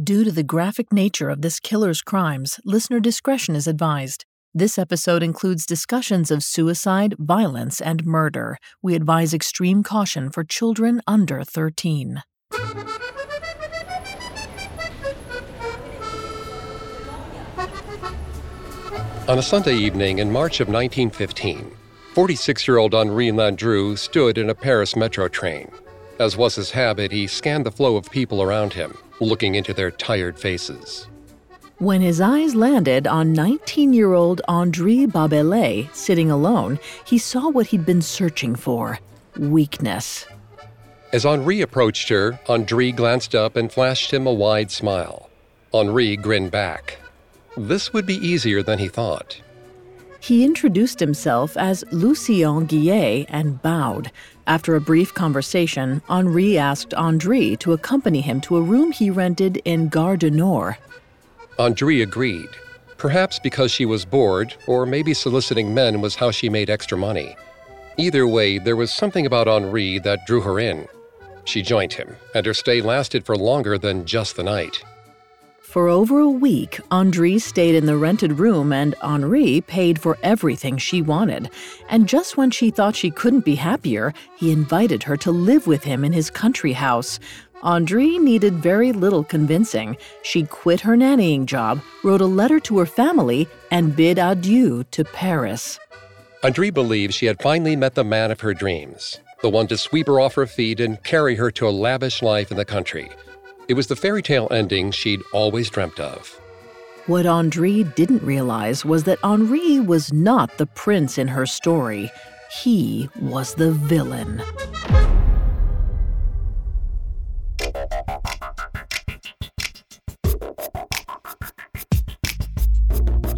Due to the graphic nature of this killer's crimes, listener discretion is advised. This episode includes discussions of suicide, violence, and murder. We advise extreme caution for children under 13. On a Sunday evening in March of 1915, 46 year old Henri Landru stood in a Paris metro train. As was his habit, he scanned the flow of people around him, looking into their tired faces. When his eyes landed on 19 year old Henri Babelais sitting alone, he saw what he'd been searching for weakness. As Henri approached her, Henri glanced up and flashed him a wide smile. Henri grinned back. This would be easier than he thought. He introduced himself as Lucien Guillet and bowed. After a brief conversation, Henri asked Henri to accompany him to a room he rented in Gare du Nord. Henri agreed, perhaps because she was bored, or maybe soliciting men was how she made extra money. Either way, there was something about Henri that drew her in. She joined him, and her stay lasted for longer than just the night. For over a week, Henri stayed in the rented room and Henri paid for everything she wanted. And just when she thought she couldn't be happier, he invited her to live with him in his country house. Henri needed very little convincing. She quit her nannying job, wrote a letter to her family, and bid adieu to Paris. Henri believed she had finally met the man of her dreams, the one to sweep her off her feet and carry her to a lavish life in the country. It was the fairy tale ending she'd always dreamt of. What Henri didn't realize was that Henri was not the prince in her story. He was the villain.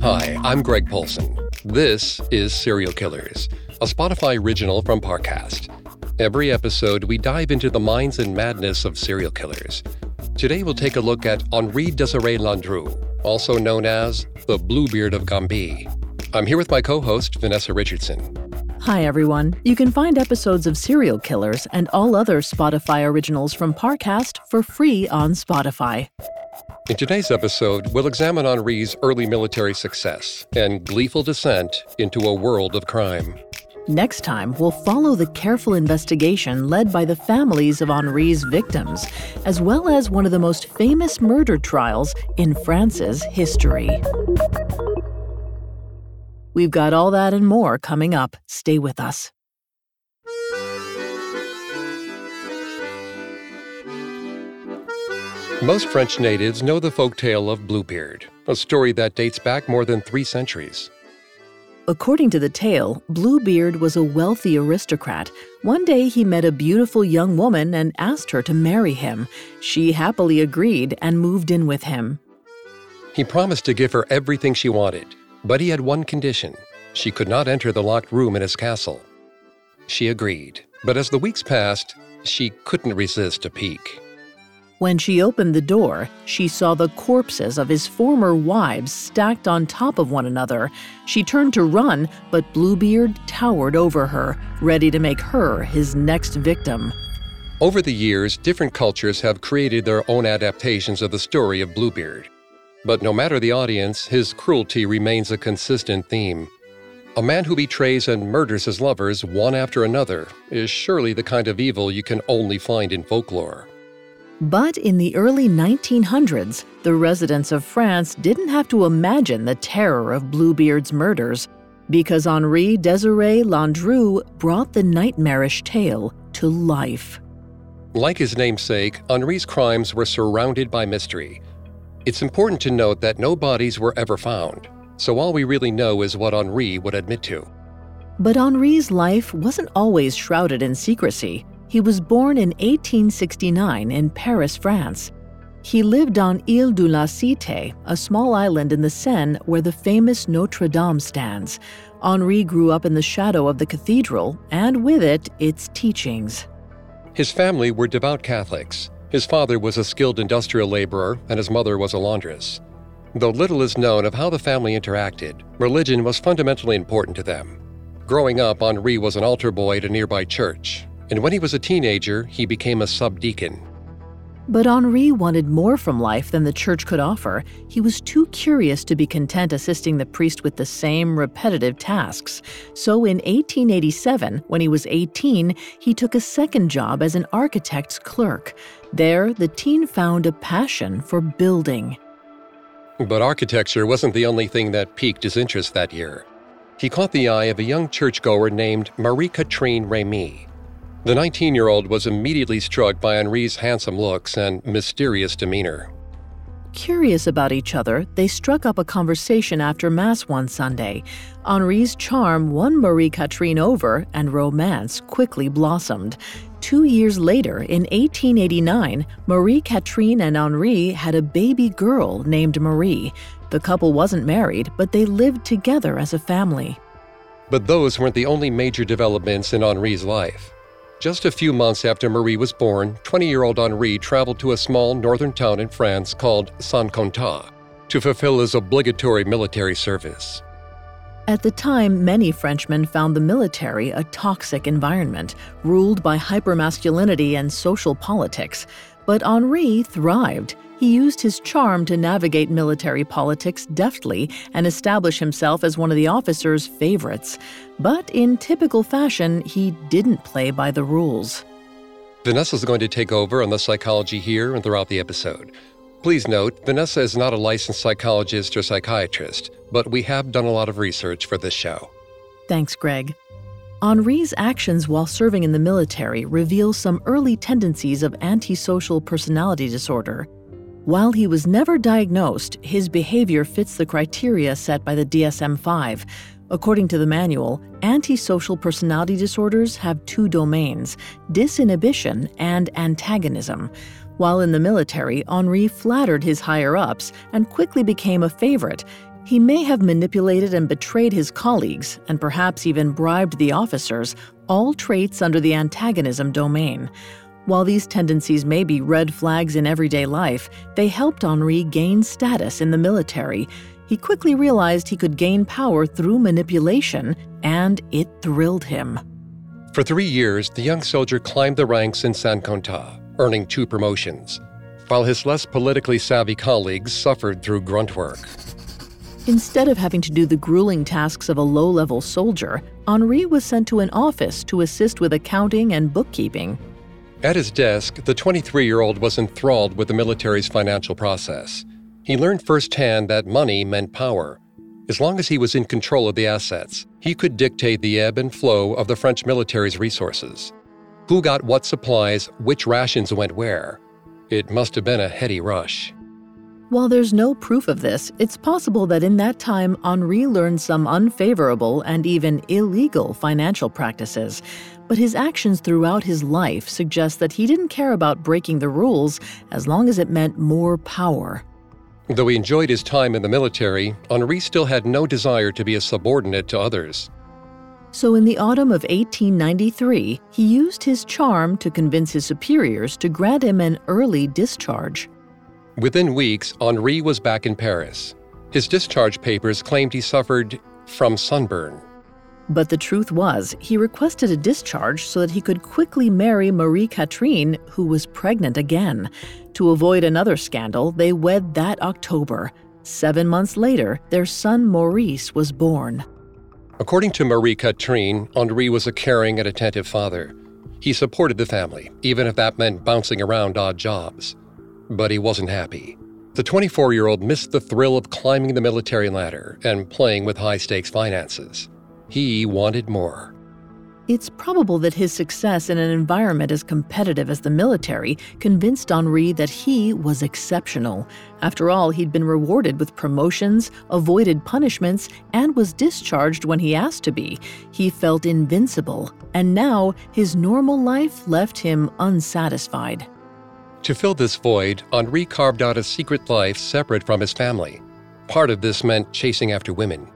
Hi, I'm Greg Polcyn. This is Serial Killers, a Spotify original from Parcast. Every episode, we dive into the minds and madness of serial killers Today we'll take a look at Henri Desiré Landru, also known as the Bluebeard of Gambais. I'm here with my co host, Vanessa Richardson. Hi, everyone. You can find episodes of Serial Killers and all other Spotify originals from Parcast for free on Spotify. In today's episode, we'll examine Henri's early military success and gleeful descent into a world of crime. Next time, we'll follow the careful investigation led by the families of Henri's victims, as well as one of the most famous murder trials in France's history. We've got all that and more coming up. Stay with us. Most French natives know the folk tale of Bluebeard, a story that dates back more than three centuries. According to the tale, Bluebeard was a wealthy aristocrat. One day he met a beautiful young woman and asked her to marry him. She happily agreed and moved in with him. He promised to give her everything she wanted, but he had one condition she could not enter the locked room in his castle. She agreed, but as the weeks passed, she couldn't resist a peek. When she opened the door, she saw the corpses of his former wives stacked on top of one another. She turned to run, but Bluebeard towered over her, ready to make her his next victim. Over the years, different cultures have created their own adaptations of the story of Bluebeard. But no matter the audience, his cruelty remains a consistent theme. A man who betrays and murders his lovers one after another is surely the kind of evil you can only find in folklore. But in the early 1900s, the residents of France didn't have to imagine the terror of Bluebeard's murders because Henri Desiré Landru brought the nightmarish tale to life. Like his namesake, Henri's crimes were surrounded by mystery. It's important to note that no bodies were ever found, so all we really know is what Henri would admit to. But Henri's life wasn't always shrouded in secrecy. He was born in 1869 in Paris, France. He lived on Ile de la Cité, a small island in the Seine where the famous Notre Dame stands. Henri grew up in the shadow of the cathedral, and with it, its teachings. His family were devout Catholics. His father was a skilled industrial laborer, and his mother was a laundress. Though little is known of how the family interacted, religion was fundamentally important to them. Growing up, Henri was an altar boy at a nearby church, and when he was a teenager, he became a subdeacon. But Henri wanted more from life than the church could offer. He was too curious to be content assisting the priest with the same repetitive tasks. So in 1887, when he was 18, he took a second job as an architect's clerk. There, the teen found a passion for building. But architecture wasn't the only thing that piqued his interest that year. He caught the eye of a young churchgoer named Marie Catherine Remy. The 19 year old was immediately struck by Henri's handsome looks and mysterious demeanor. Curious about each other, they struck up a conversation after Mass one Sunday. Henri's charm won Marie Catherine over, and romance quickly blossomed. Two years later, in 1889, Marie Catherine and Henri had a baby girl named Marie. The couple wasn't married, but they lived together as a family. But those weren't the only major developments in Henri's life. Just a few months after Marie was born, 20 year old Henri traveled to a small northern town in France called Saint Quentin to fulfill his obligatory military service. At the time, many Frenchmen found the military a toxic environment, ruled by hypermasculinity and social politics. But Henri thrived. He used his charm to navigate military politics deftly and establish himself as one of the officers' favorites. But in typical fashion, he didn't play by the rules. Vanessa is going to take over on the psychology here and throughout the episode. Please note, Vanessa is not a licensed psychologist or psychiatrist, but we have done a lot of research for this show. Thanks, Greg. Henri's actions while serving in the military reveal some early tendencies of antisocial personality disorder. While he was never diagnosed, his behavior fits the criteria set by the DSM 5. According to the manual, antisocial personality disorders have two domains disinhibition and antagonism. While in the military, Henri flattered his higher ups and quickly became a favorite. He may have manipulated and betrayed his colleagues, and perhaps even bribed the officers, all traits under the antagonism domain. While these tendencies may be red flags in everyday life, they helped Henri gain status in the military. He quickly realized he could gain power through manipulation, and it thrilled him. For three years, the young soldier climbed the ranks in Saint Quentin, earning two promotions, while his less politically savvy colleagues suffered through grunt work. Instead of having to do the grueling tasks of a low level soldier, Henri was sent to an office to assist with accounting and bookkeeping. At his desk, the 23 year old was enthralled with the military's financial process. He learned firsthand that money meant power. As long as he was in control of the assets, he could dictate the ebb and flow of the French military's resources. Who got what supplies, which rations went where. It must have been a heady rush. While there's no proof of this, it's possible that in that time Henri learned some unfavorable and even illegal financial practices. But his actions throughout his life suggest that he didn't care about breaking the rules as long as it meant more power. Though he enjoyed his time in the military, Henri still had no desire to be a subordinate to others. So, in the autumn of 1893, he used his charm to convince his superiors to grant him an early discharge. Within weeks, Henri was back in Paris. His discharge papers claimed he suffered from sunburn. But the truth was, he requested a discharge so that he could quickly marry Marie Catherine, who was pregnant again. To avoid another scandal, they wed that October. Seven months later, their son Maurice was born. According to Marie Catherine, Henri was a caring and attentive father. He supported the family, even if that meant bouncing around odd jobs but he wasn't happy. The 24 year old missed the thrill of climbing the military ladder and playing with high stakes finances. He wanted more. It's probable that his success in an environment as competitive as the military convinced Henri that he was exceptional. After all, he'd been rewarded with promotions, avoided punishments, and was discharged when he asked to be. He felt invincible, and now his normal life left him unsatisfied. To fill this void, Henri carved out a secret life separate from his family. Part of this meant chasing after women.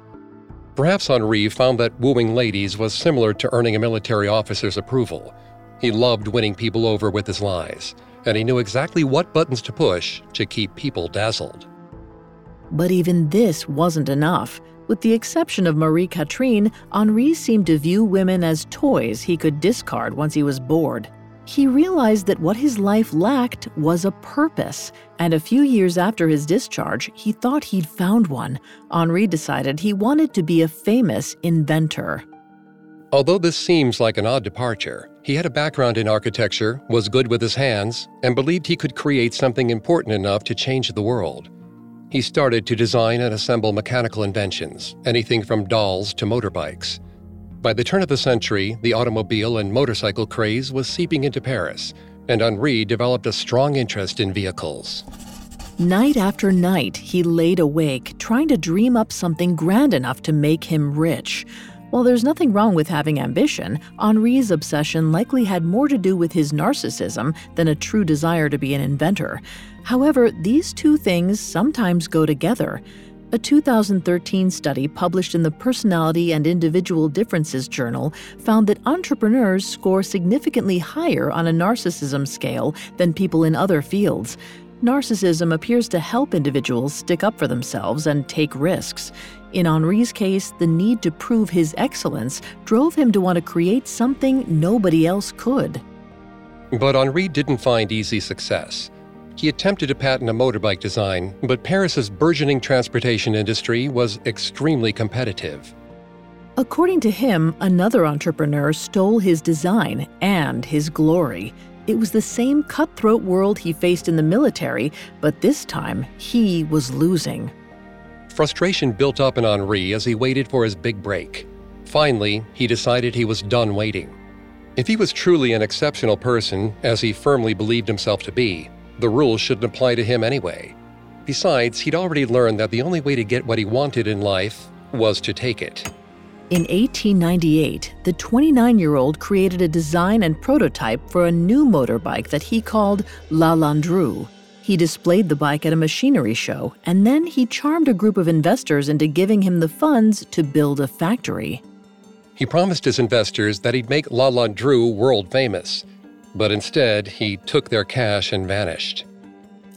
Perhaps Henri found that wooing ladies was similar to earning a military officer's approval. He loved winning people over with his lies, and he knew exactly what buttons to push to keep people dazzled. But even this wasn't enough. With the exception of Marie Catherine, Henri seemed to view women as toys he could discard once he was bored. He realized that what his life lacked was a purpose, and a few years after his discharge, he thought he'd found one. Henri decided he wanted to be a famous inventor. Although this seems like an odd departure, he had a background in architecture, was good with his hands, and believed he could create something important enough to change the world. He started to design and assemble mechanical inventions, anything from dolls to motorbikes. By the turn of the century, the automobile and motorcycle craze was seeping into Paris, and Henri developed a strong interest in vehicles. Night after night, he laid awake, trying to dream up something grand enough to make him rich. While there's nothing wrong with having ambition, Henri's obsession likely had more to do with his narcissism than a true desire to be an inventor. However, these two things sometimes go together. A 2013 study published in the Personality and Individual Differences Journal found that entrepreneurs score significantly higher on a narcissism scale than people in other fields. Narcissism appears to help individuals stick up for themselves and take risks. In Henri's case, the need to prove his excellence drove him to want to create something nobody else could. But Henri didn't find easy success. He attempted to patent a motorbike design, but Paris's burgeoning transportation industry was extremely competitive. According to him, another entrepreneur stole his design and his glory. It was the same cutthroat world he faced in the military, but this time he was losing. Frustration built up in Henri as he waited for his big break. Finally, he decided he was done waiting. If he was truly an exceptional person, as he firmly believed himself to be, the rules shouldn't apply to him anyway. Besides, he'd already learned that the only way to get what he wanted in life was to take it. In 1898, the 29 year old created a design and prototype for a new motorbike that he called La Landru. He displayed the bike at a machinery show, and then he charmed a group of investors into giving him the funds to build a factory. He promised his investors that he'd make La Landru world famous but instead he took their cash and vanished.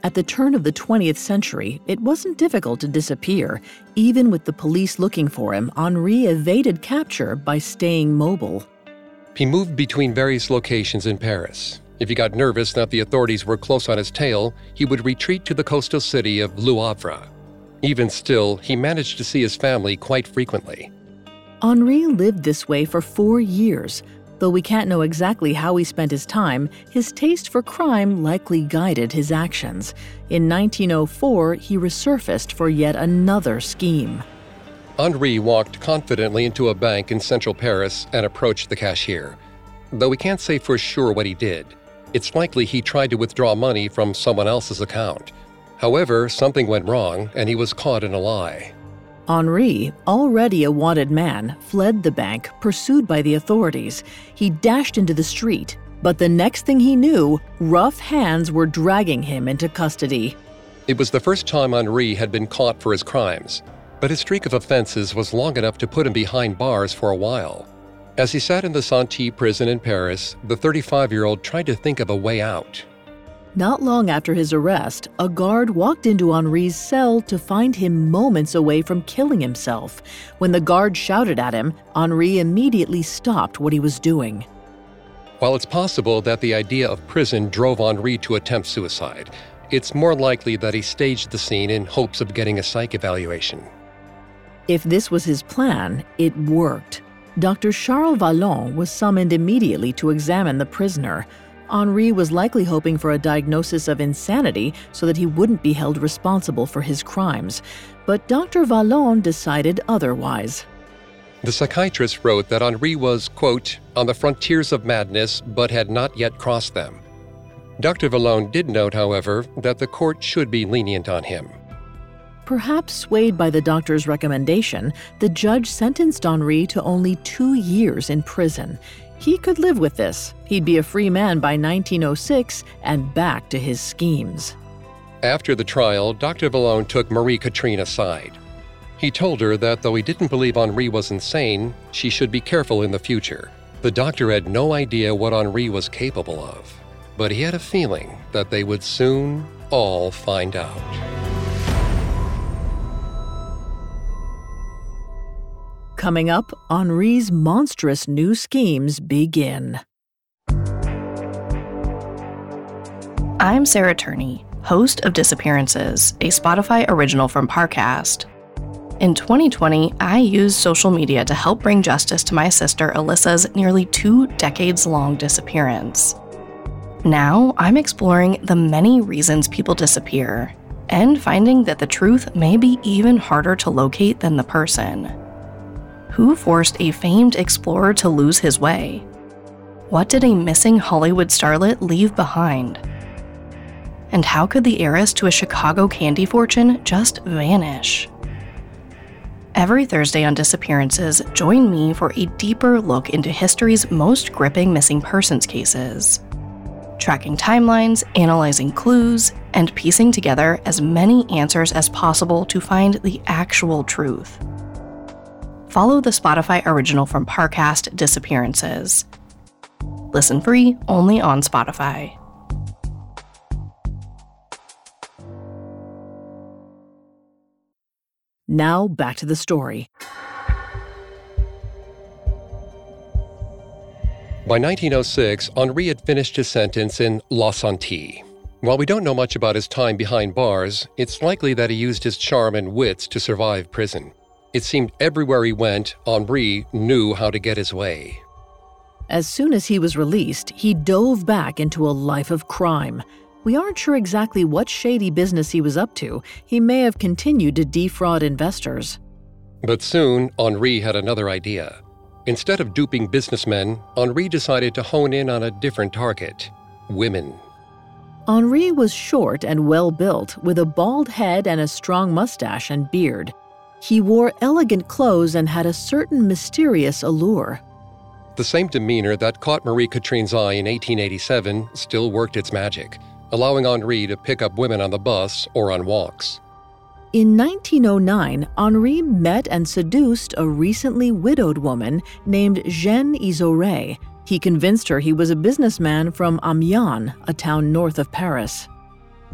At the turn of the 20th century, it wasn't difficult to disappear. Even with the police looking for him, Henri evaded capture by staying mobile. He moved between various locations in Paris. If he got nervous that the authorities were close on his tail, he would retreat to the coastal city of Le Havre. Even still, he managed to see his family quite frequently. Henri lived this way for four years, Though we can't know exactly how he spent his time, his taste for crime likely guided his actions. In 1904, he resurfaced for yet another scheme. Henri walked confidently into a bank in central Paris and approached the cashier. Though we can't say for sure what he did, it's likely he tried to withdraw money from someone else's account. However, something went wrong and he was caught in a lie. Henri, already a wanted man, fled the bank, pursued by the authorities. He dashed into the street, but the next thing he knew, rough hands were dragging him into custody. It was the first time Henri had been caught for his crimes, but his streak of offenses was long enough to put him behind bars for a while. As he sat in the Santé prison in Paris, the 35 year old tried to think of a way out. Not long after his arrest, a guard walked into Henri's cell to find him moments away from killing himself. When the guard shouted at him, Henri immediately stopped what he was doing. While it's possible that the idea of prison drove Henri to attempt suicide, it's more likely that he staged the scene in hopes of getting a psych evaluation. If this was his plan, it worked. Dr. Charles Vallon was summoned immediately to examine the prisoner. Henri was likely hoping for a diagnosis of insanity so that he wouldn't be held responsible for his crimes. But Dr. Vallon decided otherwise. The psychiatrist wrote that Henri was, quote, on the frontiers of madness but had not yet crossed them. Dr. Vallon did note, however, that the court should be lenient on him. Perhaps swayed by the doctor's recommendation, the judge sentenced Henri to only two years in prison. He could live with this. He'd be a free man by 1906 and back to his schemes. After the trial, Dr. Vallon took Marie Catherine aside. He told her that though he didn't believe Henri was insane, she should be careful in the future. The doctor had no idea what Henri was capable of, but he had a feeling that they would soon all find out. Coming up, Henri's monstrous new schemes begin. I'm Sarah Turney, host of Disappearances, a Spotify original from Parcast. In 2020, I used social media to help bring justice to my sister Alyssa's nearly two decades long disappearance. Now, I'm exploring the many reasons people disappear and finding that the truth may be even harder to locate than the person. Who forced a famed explorer to lose his way? What did a missing Hollywood starlet leave behind? And how could the heiress to a Chicago candy fortune just vanish? Every Thursday on Disappearances, join me for a deeper look into history's most gripping missing persons cases. Tracking timelines, analyzing clues, and piecing together as many answers as possible to find the actual truth. Follow the Spotify original from Parcast Disappearances. Listen free only on Spotify. Now back to the story. By 1906, Henri had finished his sentence in La Santé. While we don't know much about his time behind bars, it's likely that he used his charm and wits to survive prison. It seemed everywhere he went, Henri knew how to get his way. As soon as he was released, he dove back into a life of crime. We aren't sure exactly what shady business he was up to. He may have continued to defraud investors. But soon, Henri had another idea. Instead of duping businessmen, Henri decided to hone in on a different target women. Henri was short and well built, with a bald head and a strong mustache and beard. He wore elegant clothes and had a certain mysterious allure. The same demeanor that caught Marie Catherine's eye in 1887 still worked its magic allowing Henri to pick up women on the bus or on walks. In 1909, Henri met and seduced a recently widowed woman named Jeanne Isoret. He convinced her he was a businessman from Amiens, a town north of Paris.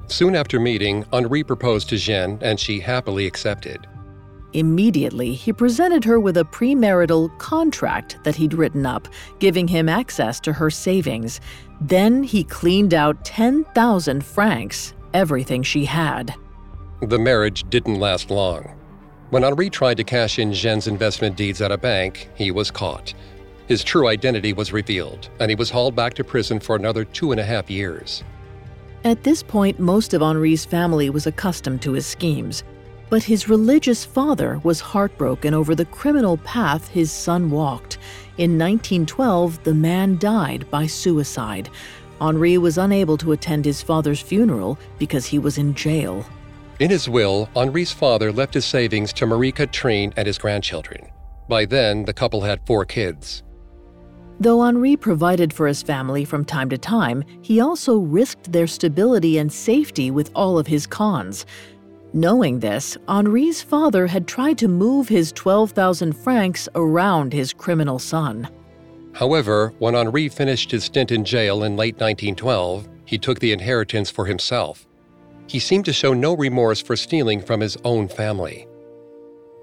Soon after meeting, Henri proposed to Jeanne and she happily accepted. Immediately, he presented her with a premarital contract that he'd written up, giving him access to her savings. Then he cleaned out 10,000 francs, everything she had. The marriage didn't last long. When Henri tried to cash in Jeanne's investment deeds at a bank, he was caught. His true identity was revealed, and he was hauled back to prison for another two and a half years. At this point, most of Henri's family was accustomed to his schemes. But his religious father was heartbroken over the criminal path his son walked. In 1912, the man died by suicide. Henri was unable to attend his father's funeral because he was in jail. In his will, Henri's father left his savings to Marie Catherine and his grandchildren. By then, the couple had four kids. Though Henri provided for his family from time to time, he also risked their stability and safety with all of his cons. Knowing this, Henri's father had tried to move his 12,000 francs around his criminal son. However, when Henri finished his stint in jail in late 1912, he took the inheritance for himself. He seemed to show no remorse for stealing from his own family.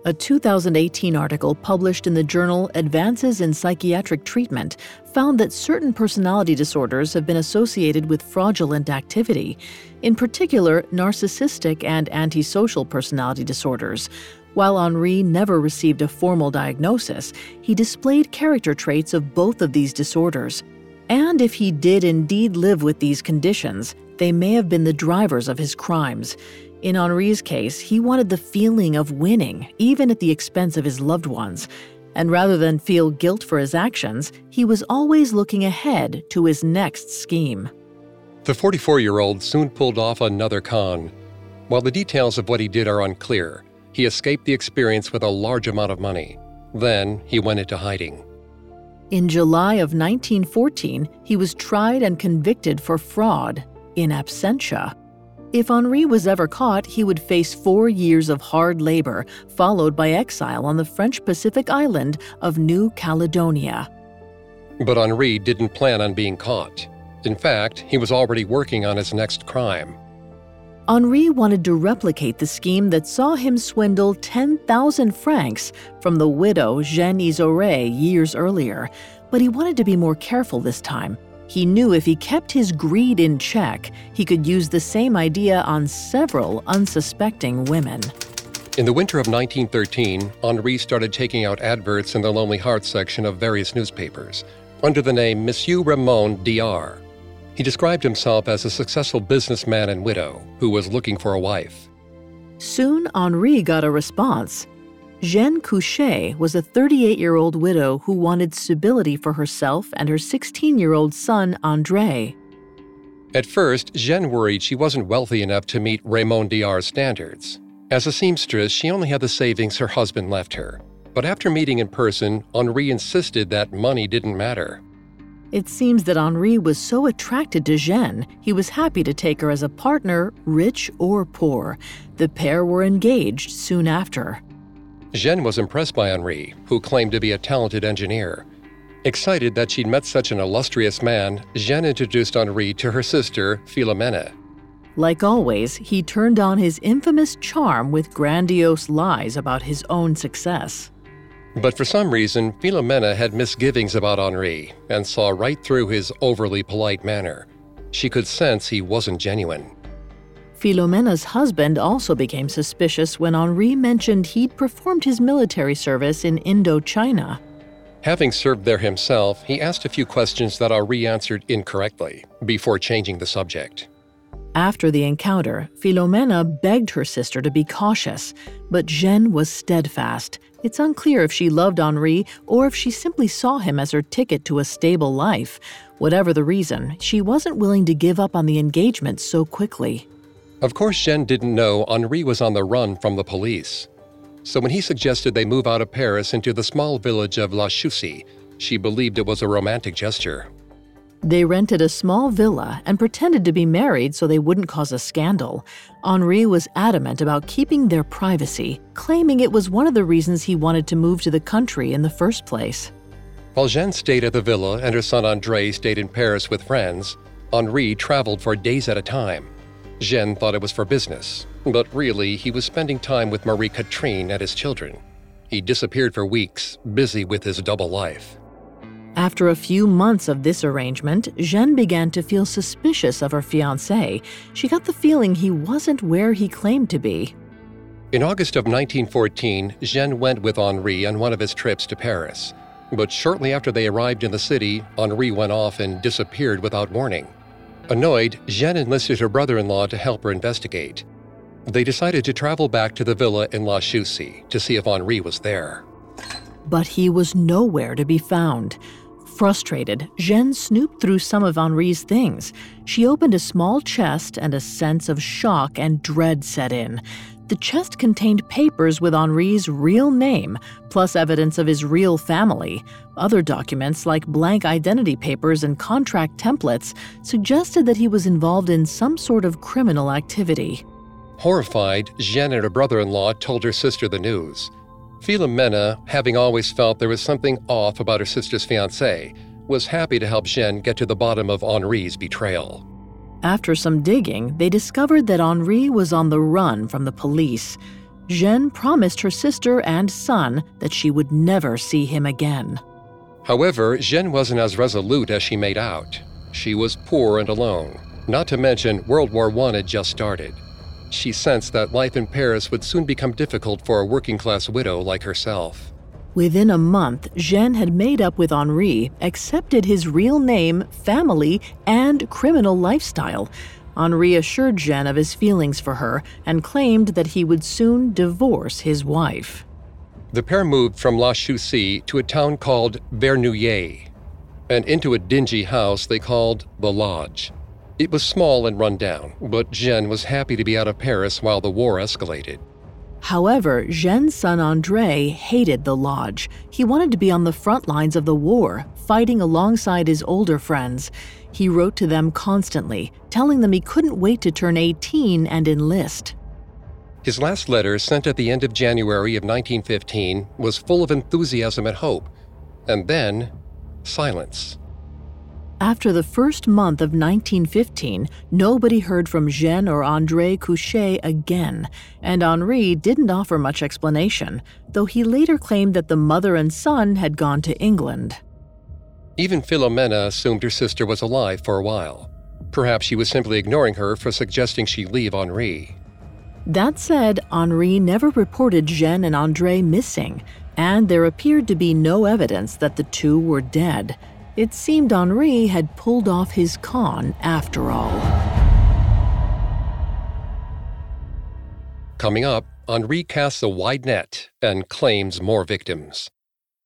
A 2018 article published in the journal Advances in Psychiatric Treatment found that certain personality disorders have been associated with fraudulent activity, in particular, narcissistic and antisocial personality disorders. While Henri never received a formal diagnosis, he displayed character traits of both of these disorders. And if he did indeed live with these conditions, they may have been the drivers of his crimes. In Henri's case, he wanted the feeling of winning, even at the expense of his loved ones. And rather than feel guilt for his actions, he was always looking ahead to his next scheme. The 44 year old soon pulled off another con. While the details of what he did are unclear, he escaped the experience with a large amount of money. Then he went into hiding. In July of 1914, he was tried and convicted for fraud in absentia. If Henri was ever caught, he would face four years of hard labor, followed by exile on the French Pacific island of New Caledonia. But Henri didn't plan on being caught. In fact, he was already working on his next crime. Henri wanted to replicate the scheme that saw him swindle 10,000 francs from the widow Jeanne Isoret years earlier, but he wanted to be more careful this time He knew if he kept his greed in check, he could use the same idea on several unsuspecting women. In the winter of 1913, Henri started taking out adverts in the Lonely Hearts section of various newspapers under the name Monsieur Raymond Diard. He described himself as a successful businessman and widow who was looking for a wife. Soon, Henri got a response. Jeanne Cuchet was a 38 year old widow who wanted stability for herself and her 16 year old son, Andre. At first, Jeanne worried she wasn't wealthy enough to meet Raymond Diard's standards. As a seamstress, she only had the savings her husband left her. But after meeting in person, Henri insisted that money didn't matter. It seems that Henri was so attracted to Jeanne, he was happy to take her as a partner, rich or poor. The pair were engaged soon after. Jeanne was impressed by Henri, who claimed to be a talented engineer. Excited that she'd met such an illustrious man, Jeanne introduced Henri to her sister, Philomena. Like always, he turned on his infamous charm with grandiose lies about his own success. But for some reason, Philomena had misgivings about Henri and saw right through his overly polite manner. She could sense he wasn't genuine. Philomena's husband also became suspicious when Henri mentioned he'd performed his military service in Indochina. Having served there himself, he asked a few questions that Henri answered incorrectly before changing the subject. After the encounter, Philomena begged her sister to be cautious, but Jeanne was steadfast. It's unclear if she loved Henri or if she simply saw him as her ticket to a stable life. Whatever the reason, she wasn't willing to give up on the engagement so quickly. Of course, Jeanne didn't know Henri was on the run from the police. So when he suggested they move out of Paris into the small village of La Chaussee, she believed it was a romantic gesture. They rented a small villa and pretended to be married so they wouldn't cause a scandal. Henri was adamant about keeping their privacy, claiming it was one of the reasons he wanted to move to the country in the first place. While Jeanne stayed at the villa and her son Andre stayed in Paris with friends, Henri traveled for days at a time. Jeanne thought it was for business, but really, he was spending time with Marie Catherine and his children. He disappeared for weeks, busy with his double life. After a few months of this arrangement, Jeanne began to feel suspicious of her fiance. She got the feeling he wasn't where he claimed to be. In August of 1914, Jeanne went with Henri on one of his trips to Paris. But shortly after they arrived in the city, Henri went off and disappeared without warning. Annoyed, Jeanne enlisted her brother in law to help her investigate. They decided to travel back to the villa in La Chaussee to see if Henri was there. But he was nowhere to be found. Frustrated, Jeanne snooped through some of Henri's things. She opened a small chest, and a sense of shock and dread set in. The chest contained papers with Henri's real name, plus evidence of his real family. Other documents, like blank identity papers and contract templates, suggested that he was involved in some sort of criminal activity. Horrified, Jeanne and her brother in law told her sister the news. Philomena, having always felt there was something off about her sister's fiance, was happy to help Jeanne get to the bottom of Henri's betrayal. After some digging, they discovered that Henri was on the run from the police. Jeanne promised her sister and son that she would never see him again. However, Jeanne wasn't as resolute as she made out. She was poor and alone, not to mention World War I had just started. She sensed that life in Paris would soon become difficult for a working class widow like herself. Within a month, Jeanne had made up with Henri, accepted his real name, family, and criminal lifestyle. Henri assured Jeanne of his feelings for her and claimed that he would soon divorce his wife. The pair moved from La Chaussee to a town called Vernouillet and into a dingy house they called the Lodge. It was small and run down, but Jeanne was happy to be out of Paris while the war escalated. However, Jeanne's son Andre hated the lodge. He wanted to be on the front lines of the war, fighting alongside his older friends. He wrote to them constantly, telling them he couldn't wait to turn 18 and enlist. His last letter, sent at the end of January of 1915, was full of enthusiasm and hope. And then, silence. After the first month of 1915, nobody heard from Jeanne or Andre Cuchet again, and Henri didn't offer much explanation, though he later claimed that the mother and son had gone to England. Even Philomena assumed her sister was alive for a while. Perhaps she was simply ignoring her for suggesting she leave Henri. That said, Henri never reported Jeanne and Andre missing, and there appeared to be no evidence that the two were dead. It seemed Henri had pulled off his con after all. Coming up, Henri casts a wide net and claims more victims.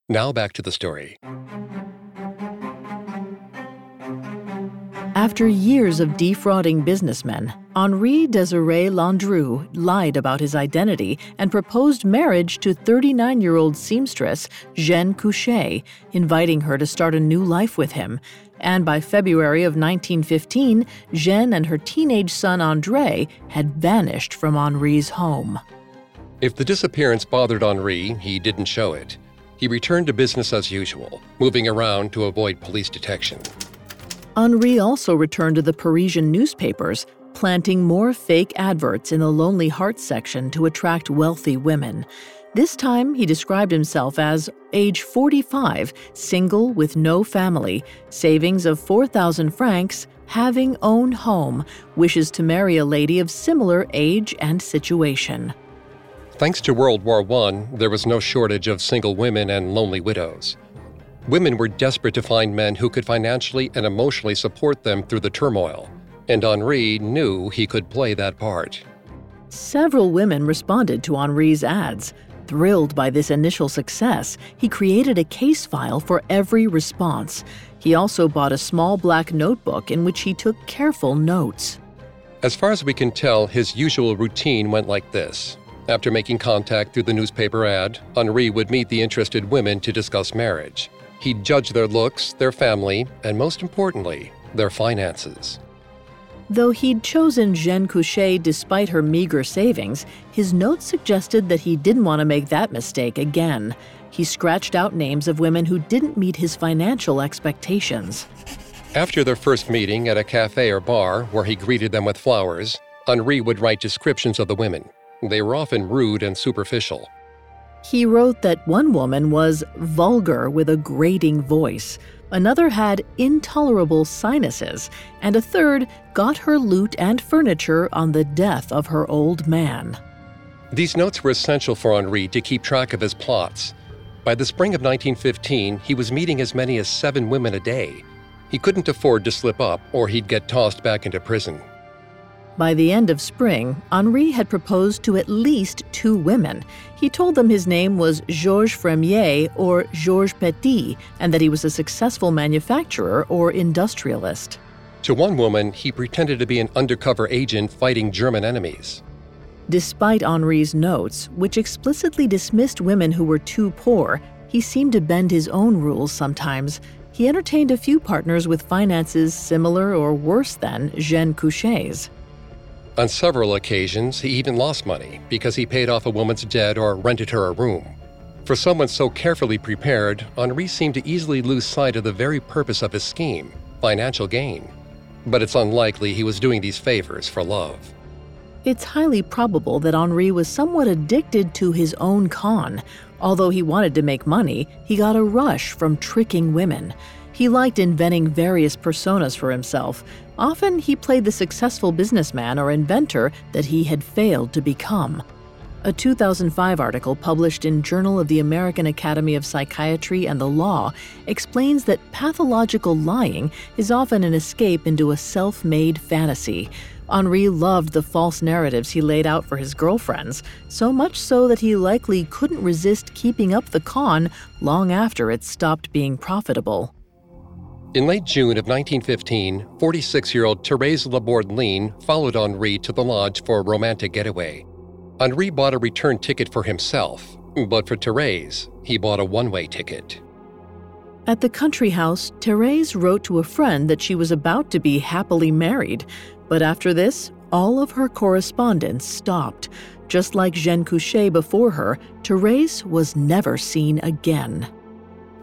Now back to the story. After years of defrauding businessmen, Henri Desiré Landru lied about his identity and proposed marriage to 39 year old seamstress Jeanne Cuchet, inviting her to start a new life with him. And by February of 1915, Jeanne and her teenage son Andre had vanished from Henri's home. If the disappearance bothered Henri, he didn't show it. He returned to business as usual, moving around to avoid police detection. Henri also returned to the Parisian newspapers, planting more fake adverts in the Lonely Hearts section to attract wealthy women. This time, he described himself as age 45, single with no family, savings of 4,000 francs, having own home, wishes to marry a lady of similar age and situation. Thanks to World War I, there was no shortage of single women and lonely widows. Women were desperate to find men who could financially and emotionally support them through the turmoil, and Henri knew he could play that part. Several women responded to Henri's ads. Thrilled by this initial success, he created a case file for every response. He also bought a small black notebook in which he took careful notes. As far as we can tell, his usual routine went like this. After making contact through the newspaper ad, Henri would meet the interested women to discuss marriage. He'd judge their looks, their family, and most importantly, their finances. Though he'd chosen Jeanne Cuchet despite her meager savings, his notes suggested that he didn't want to make that mistake again. He scratched out names of women who didn't meet his financial expectations. After their first meeting at a cafe or bar where he greeted them with flowers, Henri would write descriptions of the women. They were often rude and superficial. He wrote that one woman was vulgar with a grating voice, another had intolerable sinuses, and a third got her loot and furniture on the death of her old man. These notes were essential for Henri to keep track of his plots. By the spring of 1915, he was meeting as many as seven women a day. He couldn't afford to slip up, or he'd get tossed back into prison. By the end of spring, Henri had proposed to at least two women. He told them his name was Georges Fremier or Georges Petit, and that he was a successful manufacturer or industrialist. To one woman, he pretended to be an undercover agent fighting German enemies. Despite Henri's notes, which explicitly dismissed women who were too poor, he seemed to bend his own rules sometimes. He entertained a few partners with finances similar or worse than Jeanne Cuchet's. On several occasions, he even lost money because he paid off a woman's debt or rented her a room. For someone so carefully prepared, Henri seemed to easily lose sight of the very purpose of his scheme financial gain. But it's unlikely he was doing these favors for love. It's highly probable that Henri was somewhat addicted to his own con. Although he wanted to make money, he got a rush from tricking women. He liked inventing various personas for himself. Often he played the successful businessman or inventor that he had failed to become. A 2005 article published in Journal of the American Academy of Psychiatry and the Law explains that pathological lying is often an escape into a self made fantasy. Henri loved the false narratives he laid out for his girlfriends, so much so that he likely couldn't resist keeping up the con long after it stopped being profitable. In late June of 1915, 46 year old Therese Laborde followed Henri to the lodge for a romantic getaway. Henri bought a return ticket for himself, but for Therese, he bought a one way ticket. At the country house, Therese wrote to a friend that she was about to be happily married, but after this, all of her correspondence stopped. Just like Jeanne Cuchet before her, Therese was never seen again.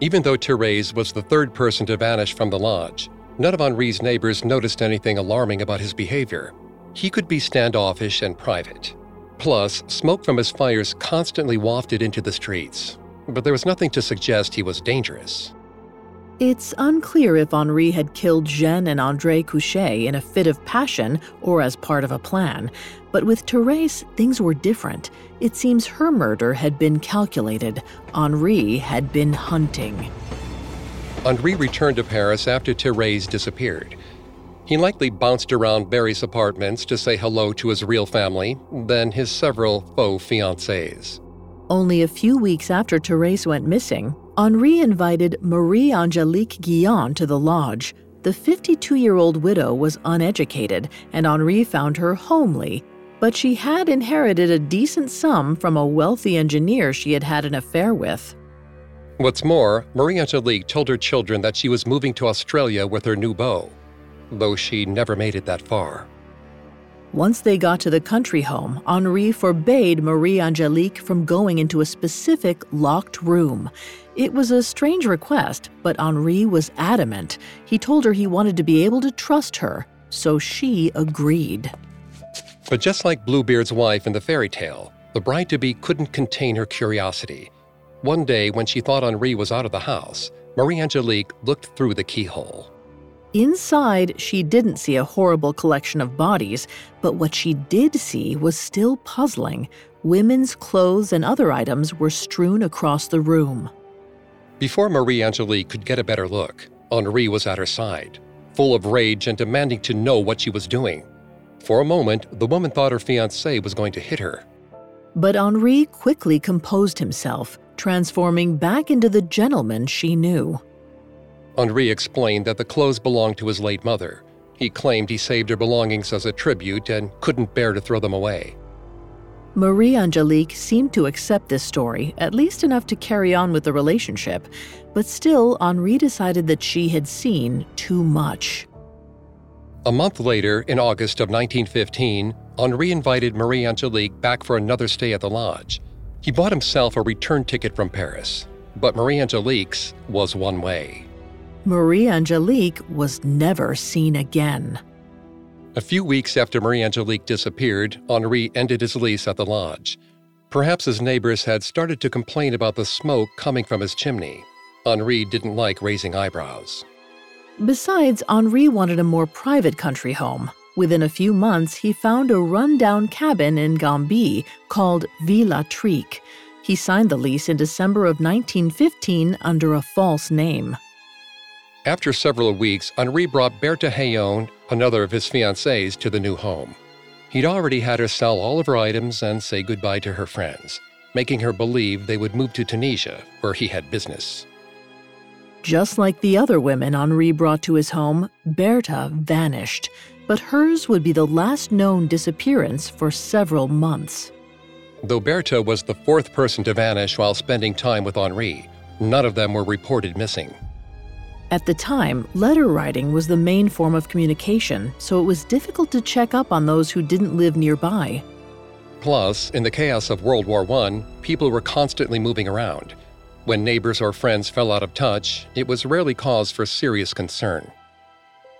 Even though Therese was the third person to vanish from the lodge, none of Henri's neighbors noticed anything alarming about his behavior. He could be standoffish and private. Plus, smoke from his fires constantly wafted into the streets, but there was nothing to suggest he was dangerous. It's unclear if Henri had killed Jeanne and Andre Cuchet in a fit of passion or as part of a plan, but with Therese, things were different. It seems her murder had been calculated. Henri had been hunting. Henri returned to Paris after Therese disappeared. He likely bounced around various apartments to say hello to his real family, then his several faux fiancées. Only a few weeks after Therese went missing, Henri invited Marie Angelique Guillin to the lodge. The 52 year old widow was uneducated, and Henri found her homely. But she had inherited a decent sum from a wealthy engineer she had had an affair with. What's more, Marie Angelique told her children that she was moving to Australia with her new beau, though she never made it that far. Once they got to the country home, Henri forbade Marie Angelique from going into a specific locked room. It was a strange request, but Henri was adamant. He told her he wanted to be able to trust her, so she agreed. But just like Bluebeard's wife in the fairy tale, the bride to be couldn't contain her curiosity. One day, when she thought Henri was out of the house, Marie Angelique looked through the keyhole. Inside, she didn't see a horrible collection of bodies, but what she did see was still puzzling. Women's clothes and other items were strewn across the room. Before Marie Angelique could get a better look, Henri was at her side, full of rage and demanding to know what she was doing. For a moment, the woman thought her fiance was going to hit her. But Henri quickly composed himself, transforming back into the gentleman she knew. Henri explained that the clothes belonged to his late mother. He claimed he saved her belongings as a tribute and couldn't bear to throw them away. Marie Angelique seemed to accept this story, at least enough to carry on with the relationship, but still, Henri decided that she had seen too much. A month later, in August of 1915, Henri invited Marie Angelique back for another stay at the lodge. He bought himself a return ticket from Paris, but Marie Angelique's was one way. Marie Angelique was never seen again. A few weeks after Marie Angelique disappeared, Henri ended his lease at the lodge. Perhaps his neighbors had started to complain about the smoke coming from his chimney. Henri didn't like raising eyebrows. Besides, Henri wanted a more private country home. Within a few months, he found a rundown cabin in Gambais called Villa Trique. He signed the lease in December of 1915 under a false name. After several weeks, Henri brought Bertha Héon, another of his fiancées, to the new home. He'd already had her sell all of her items and say goodbye to her friends, making her believe they would move to Tunisia, where he had business. Just like the other women Henri brought to his home, Bertha vanished, but hers would be the last known disappearance for several months. Though Bertha was the fourth person to vanish while spending time with Henri, none of them were reported missing. At the time, letter writing was the main form of communication, so it was difficult to check up on those who didn't live nearby. Plus, in the chaos of World War I, people were constantly moving around. When neighbors or friends fell out of touch, it was rarely cause for serious concern.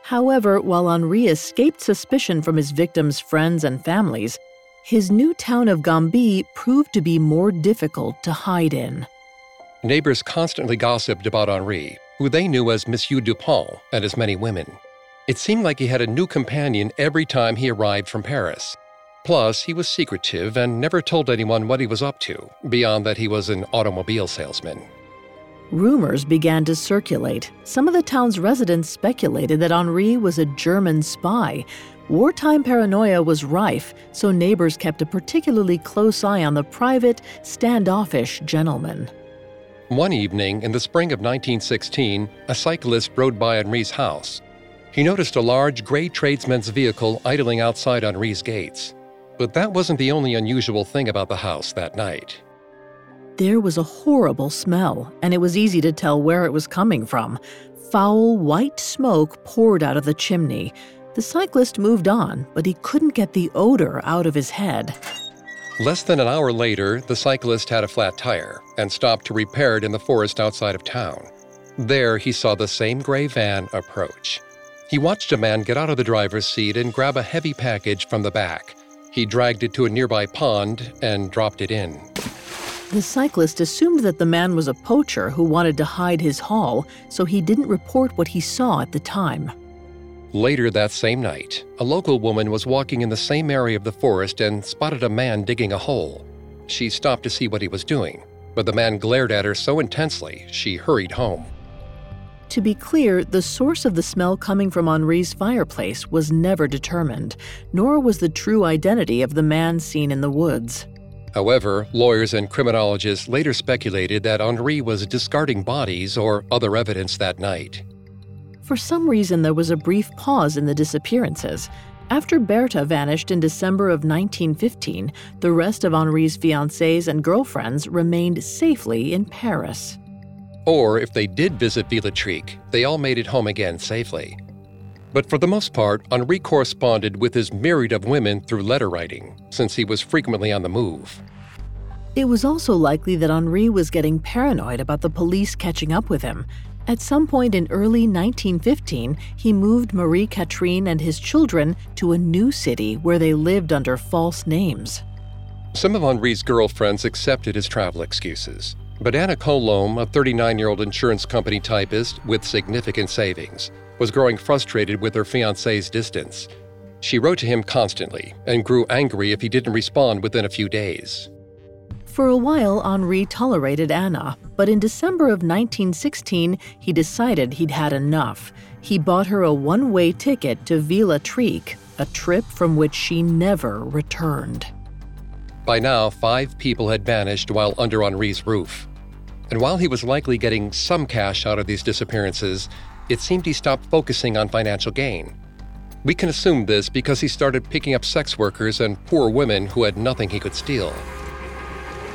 However, while Henri escaped suspicion from his victims' friends and families, his new town of Gambais proved to be more difficult to hide in. Neighbors constantly gossiped about Henri, who they knew as Monsieur Dupont and his many women. It seemed like he had a new companion every time he arrived from Paris. Plus, he was secretive and never told anyone what he was up to, beyond that he was an automobile salesman. Rumors began to circulate. Some of the town's residents speculated that Henri was a German spy. Wartime paranoia was rife, so neighbors kept a particularly close eye on the private, standoffish gentleman. One evening in the spring of 1916, a cyclist rode by Henri's house. He noticed a large gray tradesman's vehicle idling outside Henri's gates. But that wasn't the only unusual thing about the house that night. There was a horrible smell, and it was easy to tell where it was coming from. Foul white smoke poured out of the chimney. The cyclist moved on, but he couldn't get the odor out of his head. Less than an hour later, the cyclist had a flat tire and stopped to repair it in the forest outside of town. There, he saw the same gray van approach. He watched a man get out of the driver's seat and grab a heavy package from the back. He dragged it to a nearby pond and dropped it in. The cyclist assumed that the man was a poacher who wanted to hide his haul, so he didn't report what he saw at the time. Later that same night, a local woman was walking in the same area of the forest and spotted a man digging a hole. She stopped to see what he was doing, but the man glared at her so intensely she hurried home. To be clear, the source of the smell coming from Henri's fireplace was never determined, nor was the true identity of the man seen in the woods. However, lawyers and criminologists later speculated that Henri was discarding bodies or other evidence that night. For some reason, there was a brief pause in the disappearances. After Bertha vanished in December of 1915, the rest of Henri's fiancés and girlfriends remained safely in Paris. Or if they did visit Villetric, they all made it home again safely. But for the most part, Henri corresponded with his myriad of women through letter writing, since he was frequently on the move. It was also likely that Henri was getting paranoid about the police catching up with him. At some point in early 1915, he moved Marie Catherine and his children to a new city where they lived under false names. Some of Henri's girlfriends accepted his travel excuses, but Anna Collomb, a 39 year old insurance company typist with significant savings, was growing frustrated with her fiance's distance. She wrote to him constantly and grew angry if he didn't respond within a few days. For a while, Henri tolerated Anna, but in December of 1916, he decided he'd had enough. He bought her a one way ticket to Villetric, a trip from which she never returned. By now, five people had vanished while under Henri's roof. And while he was likely getting some cash out of these disappearances, it seemed he stopped focusing on financial gain. We can assume this because he started picking up sex workers and poor women who had nothing he could steal.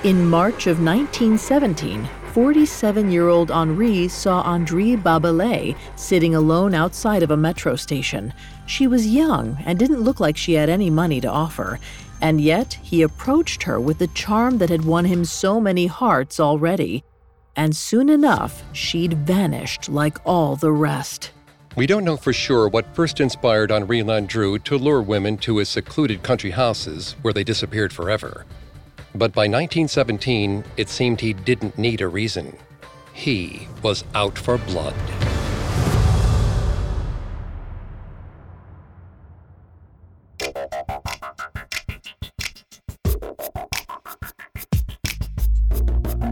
In March of 1917, 47 year old Henri saw Andrée Babelay sitting alone outside of a metro station. She was young and didn't look like she had any money to offer, and yet he approached her with the charm that had won him so many hearts already and soon enough, she'd vanished like all the rest. We don't know for sure what first inspired Henri Landru to lure women to his secluded country houses where they disappeared forever. But by 1917, it seemed he didn't need a reason. He was out for blood.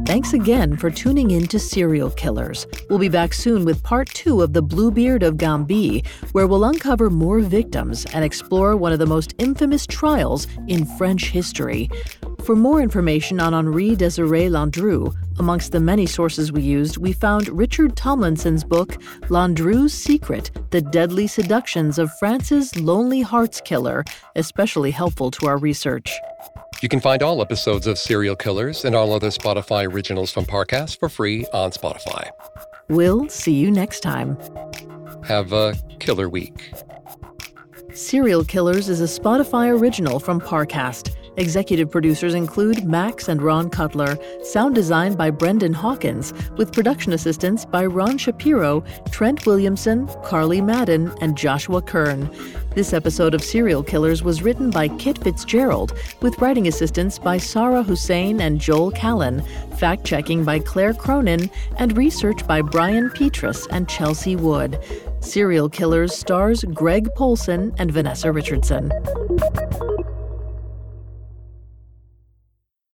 Thanks again for tuning in to Serial Killers. We'll be back soon with part two of The Bluebeard of Gambais, where we'll uncover more victims and explore one of the most infamous trials in French history. For more information on Henri Desiré Landru, amongst the many sources we used, we found Richard Tomlinson's book, Landru's Secret The Deadly Seductions of France's Lonely Hearts Killer, especially helpful to our research. You can find all episodes of Serial Killers and all other Spotify originals from Parcast for free on Spotify. We'll see you next time. Have a killer week. Serial Killers is a Spotify original from Parcast. Executive producers include Max and Ron Cutler, sound design by Brendan Hawkins, with production assistance by Ron Shapiro, Trent Williamson, Carly Madden, and Joshua Kern. This episode of Serial Killers was written by Kit Fitzgerald, with writing assistance by Sarah Hussein and Joel Callan, fact checking by Claire Cronin, and research by Brian Petrus and Chelsea Wood. Serial Killers stars Greg Polcyn and Vanessa Richardson.